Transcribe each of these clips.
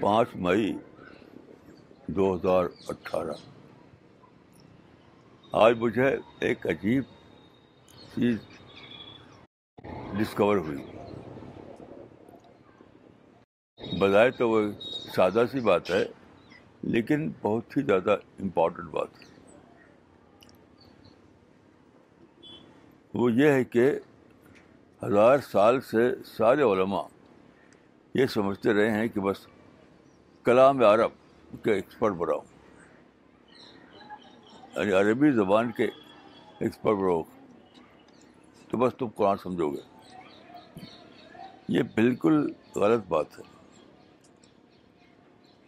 پانچ مئی دو ہزار اٹھارہ۔ آج مجھے ایک عجیب چیز ڈسکور ہوئی۔ بظاہر تو وہ سادہ سی بات ہے، لیکن بہت ہی زیادہ امپورٹنٹ بات۔ ہے وہ یہ ہے کہ ہزار سال سے سارے علماء یہ سمجھتے رہے ہیں کہ بس کلام عرب کے ایکسپرٹ بناؤ۔ یعنی عربی زبان کے ایکسپرٹ بناؤ۔ تو بس تم قرآن سمجھو گے۔ یہ بالکل غلط بات ہے۔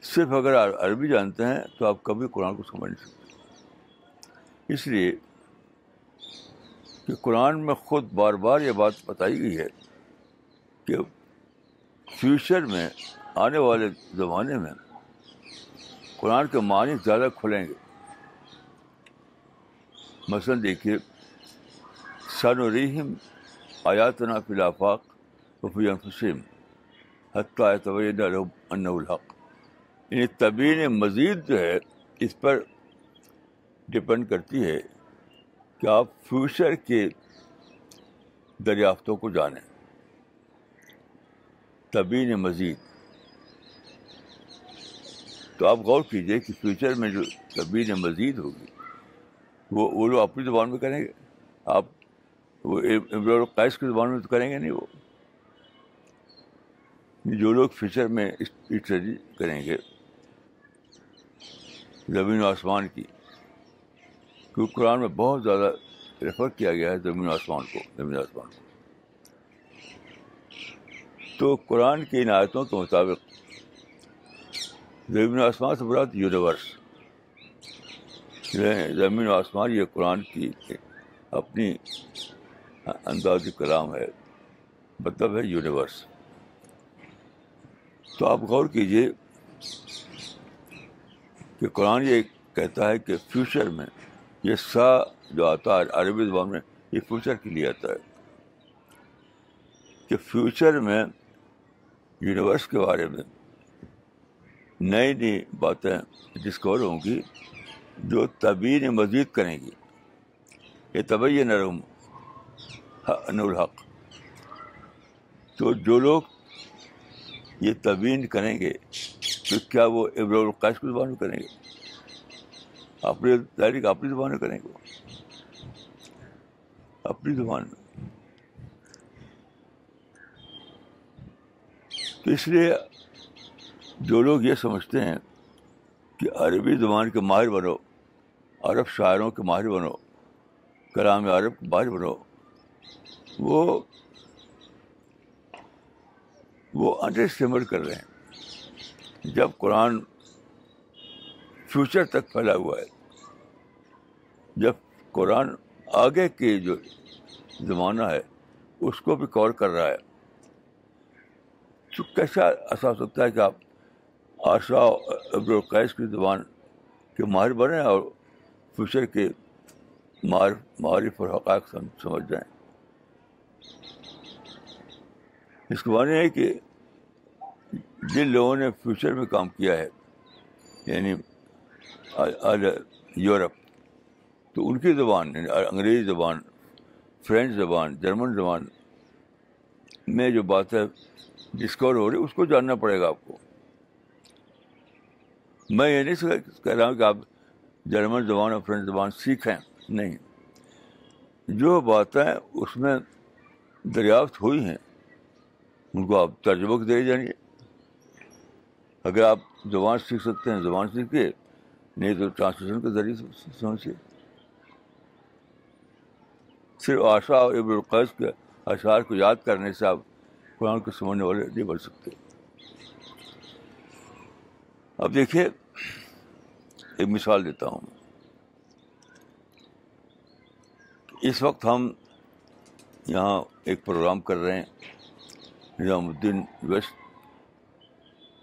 صرف اگر عربی جانتے ہیں تو آپ کبھی قرآن کو سمجھ نہیں سکتے۔ اس لیے کہ قرآن میں خود بار بار یہ بات بتائی گئی ہے کہ فیوچر میں آنے والے زمانے میں قرآن کے معنی زیادہ کھلیں گے۔ مثلاً دیکھیے سن و رحیم آیات نا فی الافاق وفی انفسم حتیٰ طبعین ان الحق۔ یعنی طبین مزید جو ہے، اس پر ڈپینڈ کرتی ہے کہ آپ فیوچر کے دریافتوں کو جانیں۔ طبین مزید۔ تو آپ غور کیجیے کہ فیوچر میں جو طبین مزید ہوگی، وہ وہ لوگ اپنی زبان میں کریں گے؟ آپ وہ امرال کی زبان میں تو کریں گے نہیں وہ؟ جو لوگ فیوچر میں اسٹڈی کریں گے، زمین و آسمان کی کیونکہ قرآن میں بہت زیادہ ریفر کیا گیا ہے زمین آسمان کو، زمین آسمان کو۔ تو قرآن کی ان آیتوں کے مطابق زمین و آسمان سے برات یونیورس زمین و آسمان یہ قرآن کی اپنی اندازی کلام ہے مطلب ہے یونیورس تو آپ غور کیجیے کہ قرآن یہ کہتا ہے کہ فیوچر میں یہ سا جو آتا ہے، عربی زبان میں، یہ فیوچر کے لیے آتا ہے۔ کہ فیوچر میں یونیورس کے بارے میں نئی نئی باتیں ڈسکور ہوں گی، جو طبی مزید کریں گی۔ یہ طبی نرم الحق تو جو لوگ یہ تبین کریں گے، تو کیا وہ ابر القیش کی زبان میں کریں گے؟ اپنی تحریک اپنی زبان میں کریں گے اپنی زبان میں۔ تو اس لیے جو لوگ یہ سمجھتے ہیں کہ عربی زبان کے ماہر بنو، عرب شاعروں کے ماہر بنو، کلام عرب کے ماہر بنو، وہ وہ انڈر کر رہے ہیں۔ جب قرآن فیوچر تک پھیلا ہوا ہے۔ جب قرآن آگے کے جو زمانہ ہے، اس کو بھی کور کر رہا ہے۔ تو کیسا ایسا ہو سکتا ہے کہ آپ آشا عبد القیس کی زبان کے ماہر بنیں اور فیوچر کے معرف معرف اور حقائق سمجھ جائیں۔ اس کے معنی ہے کہ جن لوگوں نے فیوچر میں کام کیا ہے یعنی یورپ، تو ان کی زبان یعنی انگریزی زبان، فرینچ زبان، جرمن زبان میں جو باتیں ڈسکور ہو رہی اس کو جاننا پڑے گا آپ کو۔ میں یہ نہیں کہہ رہا ہوں کہ آپ جرمن زبان اور فرینچ زبان سیکھیں نہیں۔ جو باتیں اس میں دریافت ہوئی ہیں، ان کو آپ ترجمہ دے جانیے۔ اگر آپ زبان سیکھ سکتے ہیں، زبان سیکھیے نہیں تو ٹرانسلیشن کے ذریعے سمجھیے۔ صرف آشا اور ابن القیس کے اشعار کو یاد کرنے سے آپ قرآن کو سمجھنے والے نہیں بن سکتے۔ اب دیکھیے، ایک مثال دیتا ہوں۔ اس وقت ہم یہاں ایک پروگرام کر رہے ہیں، نظام الدین ویسٹ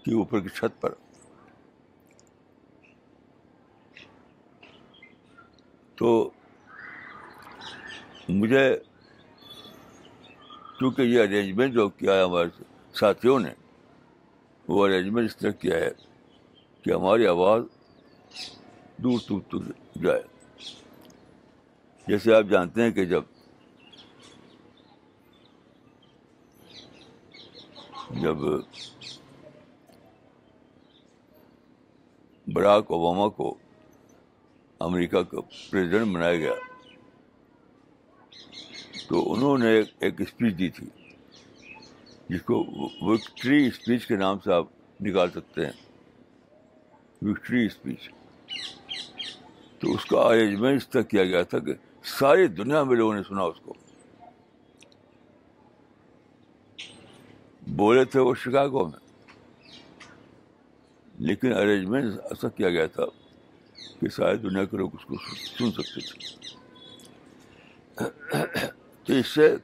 کی اوپر کی چھت پر۔ تو مجھے کیونکہ یہ ارینجمنٹ جو کیا ہے ہمارے ساتھیوں نے، وہ ارینجمنٹ اس طرح کیا ہے کہ ہماری آواز دور دور دور جائے۔ جیسے آپ جانتے ہیں کہ جب جب براک اوباما کو امریکہ کا پریزیڈنٹ بنایا گیا۔ تو انہوں نے ایک اسپیچ دی تھی، جس کو وکٹری اسپیچ کے نام سے آپ نکال سکتے ہیں۔ وکٹری اسپیچ تو اس کا ارینجمنٹ اس طرح کیا گیا تھا کہ ساری دنیا میں لوگوں نے سنا اس کو۔ بولے تھے وہ شکاگو میں، لیکن ارینجمنٹ ایسا کیا گیا تھا۔ کہ ساری دنیا کے لوگ اس کو سن سکتے تھے۔ تو اس سے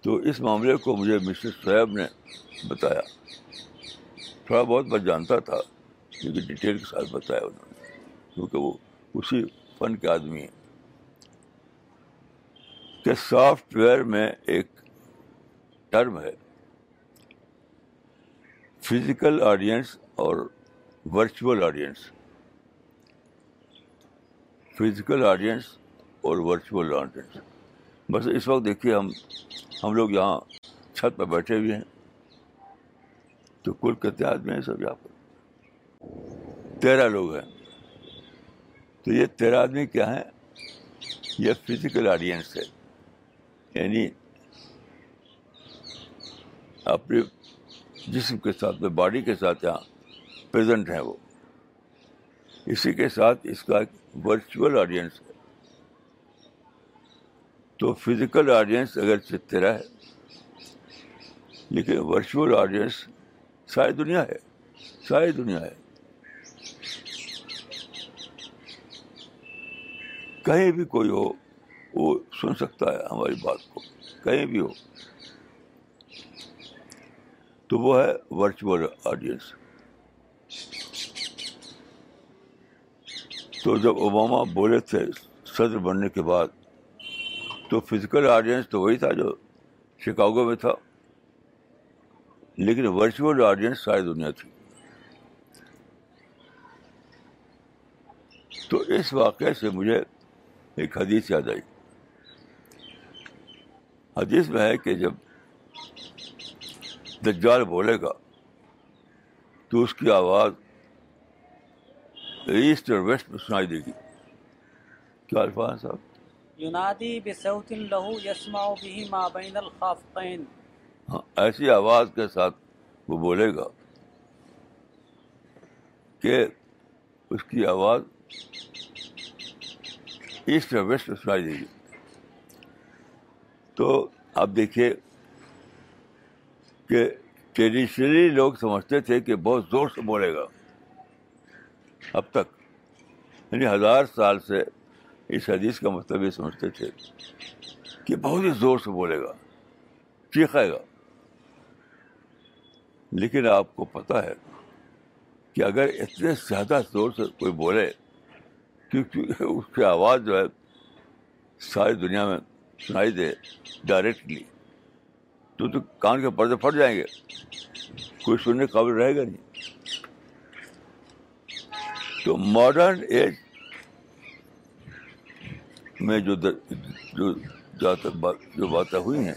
تو اس معاملے کو مجھے مسٹر صاحب نے بتایا۔ تھوڑا بہت میں جانتا تھا، کیونکہ ڈیٹیل کے ساتھ بتایا انہوں نے، کیونکہ وہ اسی فن کے آدمی ہیں۔ کہ سافٹ ویئر میں ایک ٹرم ہے، فزیکل آڈینس اور ورچوئل آڈینس فزیکل آڈینس اور ورچوئل آڈینس بس اس وقت دیکھیے ہم ہم لوگ یہاں چھت پہ بیٹھے ہوئے ہیں۔ تو کل کتنے آدمی ہیں سب یہاں پر؟ تیرہ لوگ ہیں۔ تو یہ تیرہ آدمی کیا ہیں؟ یہ فزیکل آڈینس ہے۔ یعنی اپنے جسم کے ساتھ میں باڈی کے ساتھ یہاں پریزنٹ ہیں وہ۔ اسی کے ساتھ اس کا ایک ورچوئل آڈینس ہے۔ تو فزیکل آڈینس اگر تیرا ہے، لیکن ورچوئل آڈینس ساری دنیا ہے، ساری دنیا ہے۔ کہیں بھی کوئی ہو، وہ سن سکتا ہے ہماری بات کو۔ کہیں بھی ہو۔ تو وہ ہے ورچوئل آڈینس تو جب اوباما بولے تھے صدر بننے کے بعد، تو فزیکل آڈینس تو وہی تھا جو شکاگو میں تھا، لیکن ورچوئل آڈینس ساری دنیا تھی۔ تو اس واقعے سے مجھے ایک حدیث یاد آئی۔ حدیث میں ہے کہ جب دجال بولے گا، تو اس کی آواز ایسٹ اور ویسٹ میں سنائی دے گی۔ کیا الفاظ صاحب؟ ینادی بصوت له يسمع به ما بين الخافقين ہاں ایسی آواز کے ساتھ وہ بولے گا کہ اس کی آواز ایسٹ اور ویسٹ میں سنائی دے گی۔ تو آپ دیکھیے کہ ٹریڈیشنلی لوگ سمجھتے تھے کہ بہت زور سے بولے گا۔ اب تک یعنی ہزار سال سے اس حدیث کا مطلب یہ سمجھتے تھے کہ بہت ہی زور سے بولے گا چیخے گا۔ لیکن آپ کو پتہ ہے کہ اگر اتنے زیادہ زور سے کوئی بولے، کیونکہ اس کی آواز جو ہے ساری دنیا میں سنائی دے ڈائریکٹلی تو تو کان کے پردے پھٹ جائیں گے۔ کوئی سننے قابل رہے گا نہیں۔ تو ماڈرن ایج میں جو جو جو باتیں ہوئی ہیں،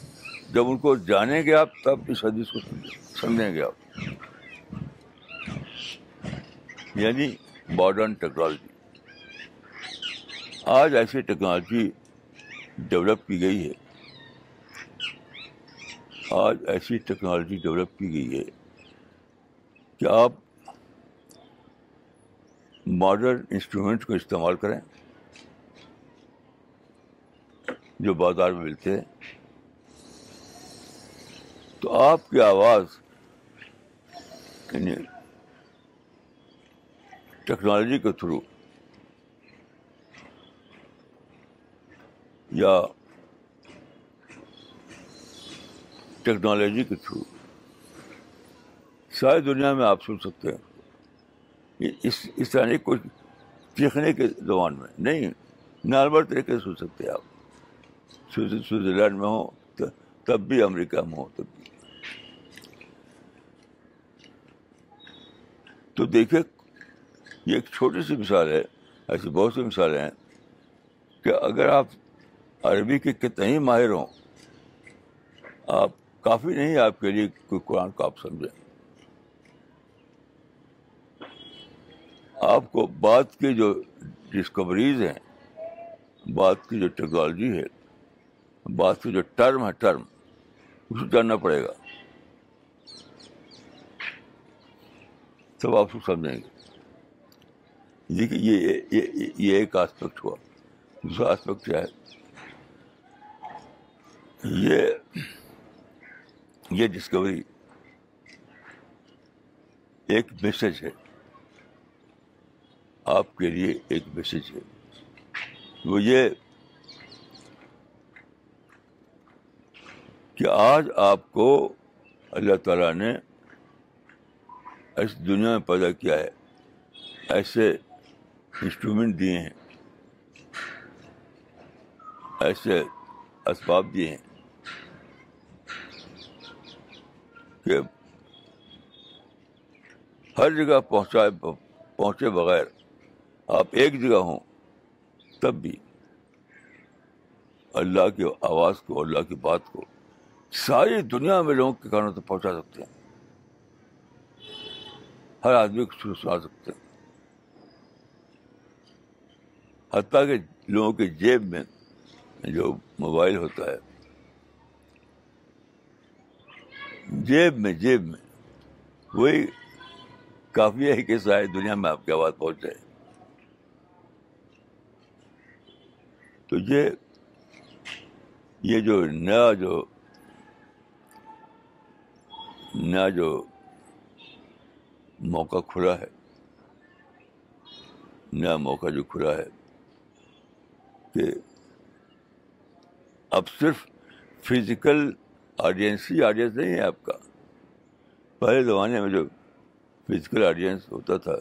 جب ان کو جانیں گے آپ، تب اس حدیث کو سمجھیں گے آپ۔ یعنی ماڈرن ٹیکنالوجی آج ایسی ٹیکنالوجی ڈیولپ کی گئی ہے۔ آج ایسی ٹیکنالوجی ڈیولپ کی گئی ہے کہ آپ ماڈرن انسٹرومنٹ کو استعمال کریں جو بازار میں ملتے ہیں۔ تو آپ کی آواز یعنی ٹیکنالوجی کے تھرو یا ٹیکنالوجی کے تھرو ساری دنیا میں آپ سن سکتے ہیں۔ اس اس طرح نہیں، کوئی سیکھنے کے زبان میں، نہیں، نارمل طریقے سے سن سکتے آپ۔ سوئٹزرلینڈ میں ہوں تب بھی امریکہ میں ہوں، تب بھی۔ تو دیکھیے، یہ ایک چھوٹی سی مثال ہے، ایسی بہت سی مثالیں ہیں کہ اگر آپ عربی کے کتنے ہی ماہر ہوں، آپ کافی نہیں آپ کے لیے کوئی قرآن کو آپ سمجھیں۔ آپ کو بات کی جو ڈسکوریز ہیں، بات کی جو ٹیکنالوجی ہے، بات کی جو ٹرم ہے ٹرم اسے جاننا پڑے گا۔ تب آپ کو سمجھیں گے۔ دیکھیے، یہ یہ ایک آسپیکٹ ہوا۔ دوسرا آسپیکٹ کیا ہے؟ یہ یہ ڈسکوری ایک میسج ہے۔ آپ کے لیے ایک میسج ہے۔ وہ یہ کہ آج آپ کو اللہ تعالیٰ نے اس دنیا میں پیدا کیا ہے۔ ایسے انسٹرومنٹ دیے ہیں۔ ایسے اسباب دیے ہیں کہ ہر جگہ پہنچائے پہنچے بغیر آپ ایک جگہ ہوں، تب بھی اللہ کی آواز کو، اللہ کی بات کو ساری دنیا میں لوگوں کے کانوں تک پہنچا سکتے ہیں۔ ہر آدمی کو سنا سکتے ہیں۔ حتیٰ کہ لوگوں کے جیب میں جو موبائل ہوتا ہے، جیب میں جیب میں، وہی کافی ہے کہ ساری دنیا میں آپ کی آواز پہنچ جائے۔ تو یہ یہ جو نیا جو نیا جو موقع کھلا ہے، نیا موقع جو کھلا ہے کہ اب صرف فزیکل آڈینس ہی آڈینس نہیں ہے آپ کا۔ پہلے زمانے میں جو فزیکل آڈینس ہوتا تھا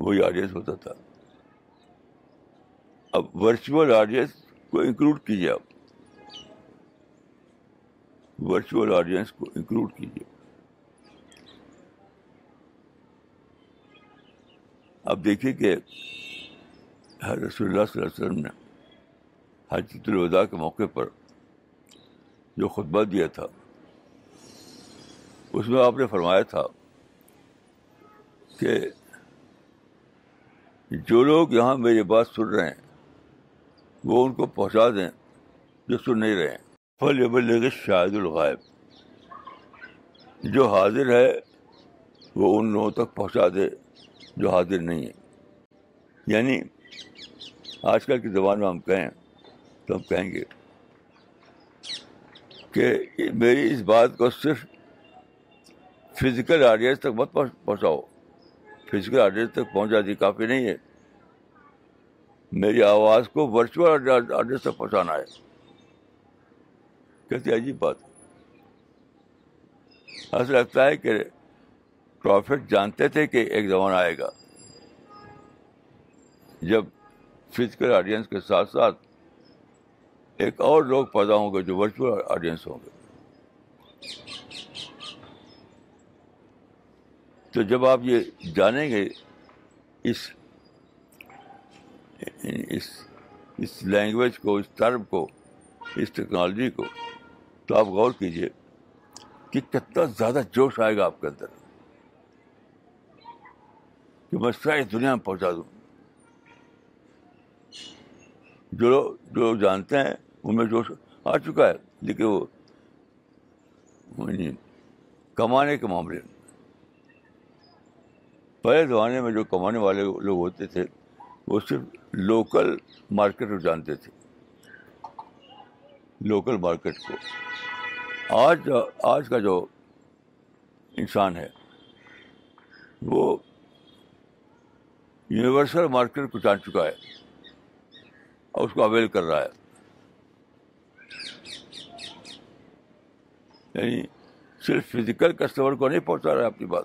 وہی آڈینس ہوتا تھا۔ اب ورچوئل آڈینس کو انکلوڈ کیجیے آپ۔ ورچوئل آڈینس کو انکلوڈ کیجیے اب دیکھیے کہ رسول اللہ صلی اللہ علیہ وسلم نے حجت الوداع کے موقع پر جو خطبہ دیا تھا، اس میں آپ نے فرمایا تھا کہ جو لوگ یہاں میری بات سن رہے ہیں، وہ ان کو پہنچا دیں جو سن نہیں رہے ہیں۔ پھل بل شاہد الغائب۔ جو حاضر ہے، وہ ان لوگوں تک پہنچا دے جو حاضر نہیں ہے یعنی آج کل کی زبان میں ہم کہیں، تو ہم کہیں گے کہ میری اس بات کو صرف فزیکل آڈینس تک مت پہنچاؤ۔ فزیکل آڈینس تک پہنچا دی، کافی نہیں ہے۔ میری آواز کو ورچوئل آڈینس تک پہنچانا ہے۔ کیسی عجیب بات ایسا لگتا ہے کہ پروفٹ جانتے تھے کہ ایک زمانہ آئے گا۔ جب فزیکل آڈینس کے ساتھ ساتھ ایک اور لوگ پیدا ہوں گے جو ورچوئل آڈینس ہوں گے۔ تو جب آپ یہ جانیں گے، اس اس اس لینگویج کو، اس ٹرم کو، اس ٹیکنالوجی کو، تو آپ غور کیجیے کہ کتنا زیادہ جوش آئے گا آپ کے اندر۔ کہ میں ساری دنیا میں پہنچا دوں۔ جو لوگ جو لوگ جانتے ہیں، ان میں جوش آ چکا ہے، لیکن وہ کمانے کے معاملے میں۔ پہلے زمانے میں جو کمانے والے لوگ ہوتے تھے، وہ صرف لوکل مارکیٹ کو جانتے تھے۔ لوکل مارکیٹ کو۔ آج آج کا جو انسان ہے، وہ یونیورسل مارکیٹ کو جان چکا ہے، اور اس کو اویل کر رہا ہے۔ یعنی صرف فزیکل کسٹمر کو نہیں پہنچا رہا ہے اپنی بات۔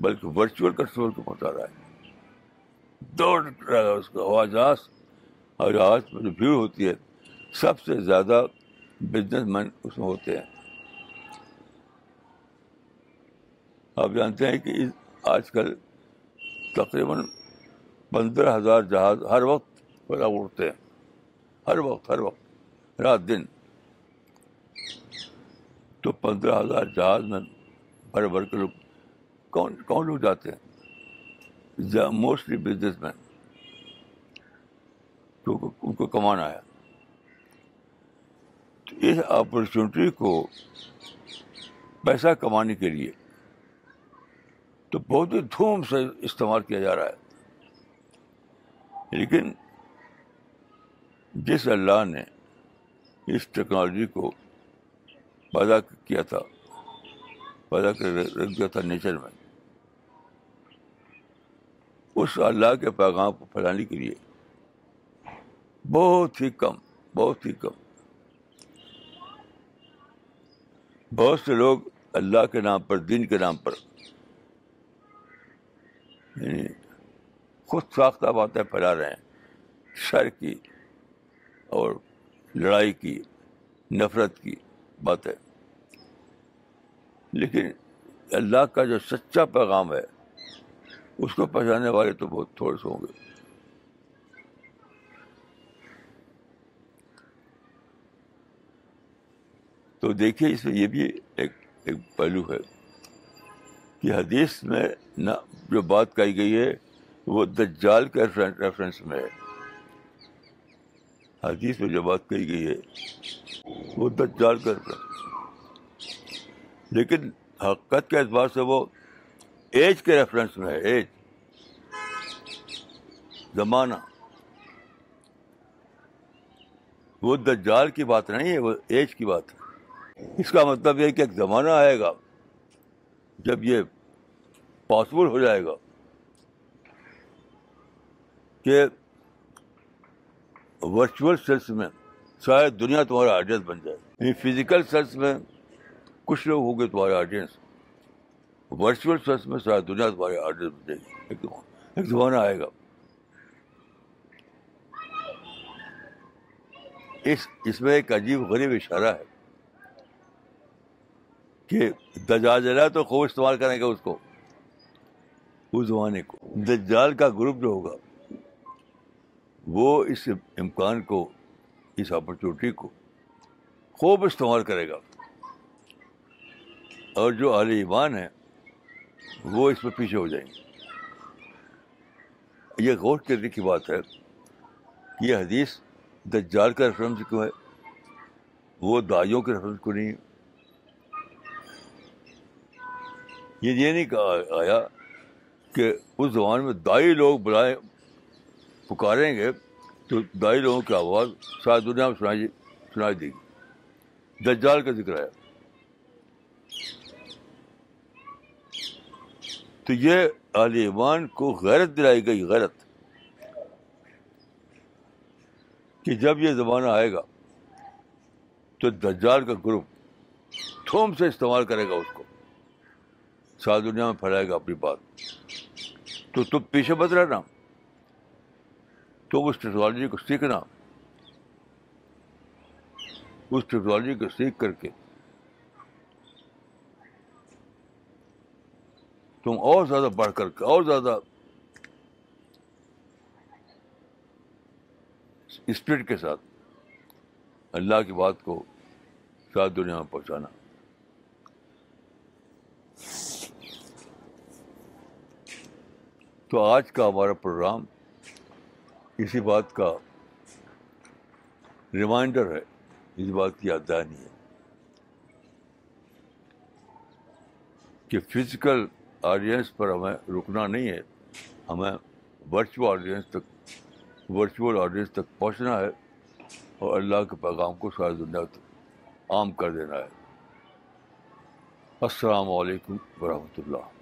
بلکہ ورچوئل کسٹمر کو پہنچا رہا ہے۔ دوڑ رہا ہے اس کا ہوا جہاز اور جہاز میں جو بھیڑ ہوتی ہے، سب سے زیادہ بزنس مین اس میں ہوتے ہیں۔ آپ جانتے ہیں کہ آج کل تقریباً پندرہ ہزار جہاز ہر وقت پیدا اڑتے ہیں۔ ہر وقت ہر وقت، رات دن۔ تو پندرہ ہزار جہاز میں بھر بھر کے لوگ کون کون لوگ جاتے ہیں؟ موسٹلی بزنس مین کیونکہ ان کو کمانا ہے تو اس اپرچونیٹی کو پیسہ کمانے کے لیے تو بہت ہی دھوم سے استعمال کیا جا رہا ہے۔ لیکن جس اللہ نے اس ٹیکنالوجی کو پیدا کیا تھا، پیدا کر رکھ دیا تھا نیچر میں اس اللہ کے پیغام کو پھیلانے کے لیے۔ بہت ہی کم، بہت ہی کم۔ بہت سے لوگ اللہ کے نام پر، دین کے نام پر یعنی خود ساختہ باتیں پھیلا رہے ہیں۔ شر کی اور لڑائی کی، نفرت کی باتیں۔ لیکن اللہ کا جو سچا پیغام ہے اس کو پہچانے والے تو بہت تھوڑے سے ہوں گے۔ تو دیکھیے، اس میں یہ بھی ایک ایک پہلو ہے کہ حدیث میں نہ جو بات کہی گئی ہے، وہ دجال کے ریفرنس میں ہے۔ حدیث میں جو بات کہی گئی ہے، وہ دجال کا ریفرنس لیکن حقیقت کے اعتبار سے وہ ایج کے ریفرنس میں ہے ایج زمانہ۔ وہ دجال کی بات نہیں ہے، وہ ایج کی بات ہے۔ اس کا مطلب یہ کہ ایک زمانہ آئے گا، جب یہ پاسبل ہو جائے گا کہ ورچوئل سیلس میں شاید دنیا تمہارا آڈینس بن جائے۔ یعنی فزیکل سیلس میں کچھ لوگ ہوں گے تمہارے آڈینس ورچوئل سیلس میں شاید دنیا تمہارے آڈینس بن جائے۔ گی ایک زمانہ آئے گا۔ اس اس میں ایک عجیب غریب اشارہ ہے کہ دجال جلا تو خوب استعمال کریں گے اس کو، اس زمانے کو۔ دجال کا گروپ جو ہوگا، وہ اس امکان کو، اس اپرچونیٹی کو خوب استعمال کرے گا۔ اور جو اعلی ایمان ہے وہ اس میں پیچھے ہو جائیں گے۔ یہ غور کرنے کی بات ہے کہ یہ حدیث دجال کا ریفرنس کیوں ہے؟ وہ دائیوں کے ریفرنس کو نہیں یہ یہ نہیں کہا آیا کہ اس زبان میں دائی لوگ بلائیں، پکاریں گے تو دائی لوگوں کی آواز ساری دنیا میں سنائی سنائی دے گی۔ دجال کا ذکر ہے تو یہ عال ایمان کو غیرت دلائی گئی، غیرت۔ کہ جب یہ زمانہ آئے گا تو دجال کا گروپ تھوم سے استعمال کرے گا اس کو۔ ساری دنیا میں پھیلائے گا اپنی بات۔ تو تم پیچھے مت رہنا۔ تو اس ٹیکنالوجی کو سیکھنا۔ اس ٹیکنالوجی کو سیکھ کر کے تم اور زیادہ بڑھ کر کے اور زیادہ اسپرٹ کے ساتھ اللہ کی بات کو ساری دنیا میں پہنچانا۔ تو آج کا ہمارا پروگرام اسی بات کا ریمائنڈر ہے، اس بات کی یاد دہانی ہے کہ فزیکل آڈینس پر ہمیں رکنا نہیں ہے، ہمیں ورچوئل آڈینس تک ورچوئل آڈینس تک پہنچنا ہے اور اللہ کے پیغام کو ساری دنیا تک عام کر دینا ہے۔ السلام علیکم ورحمۃ اللہ۔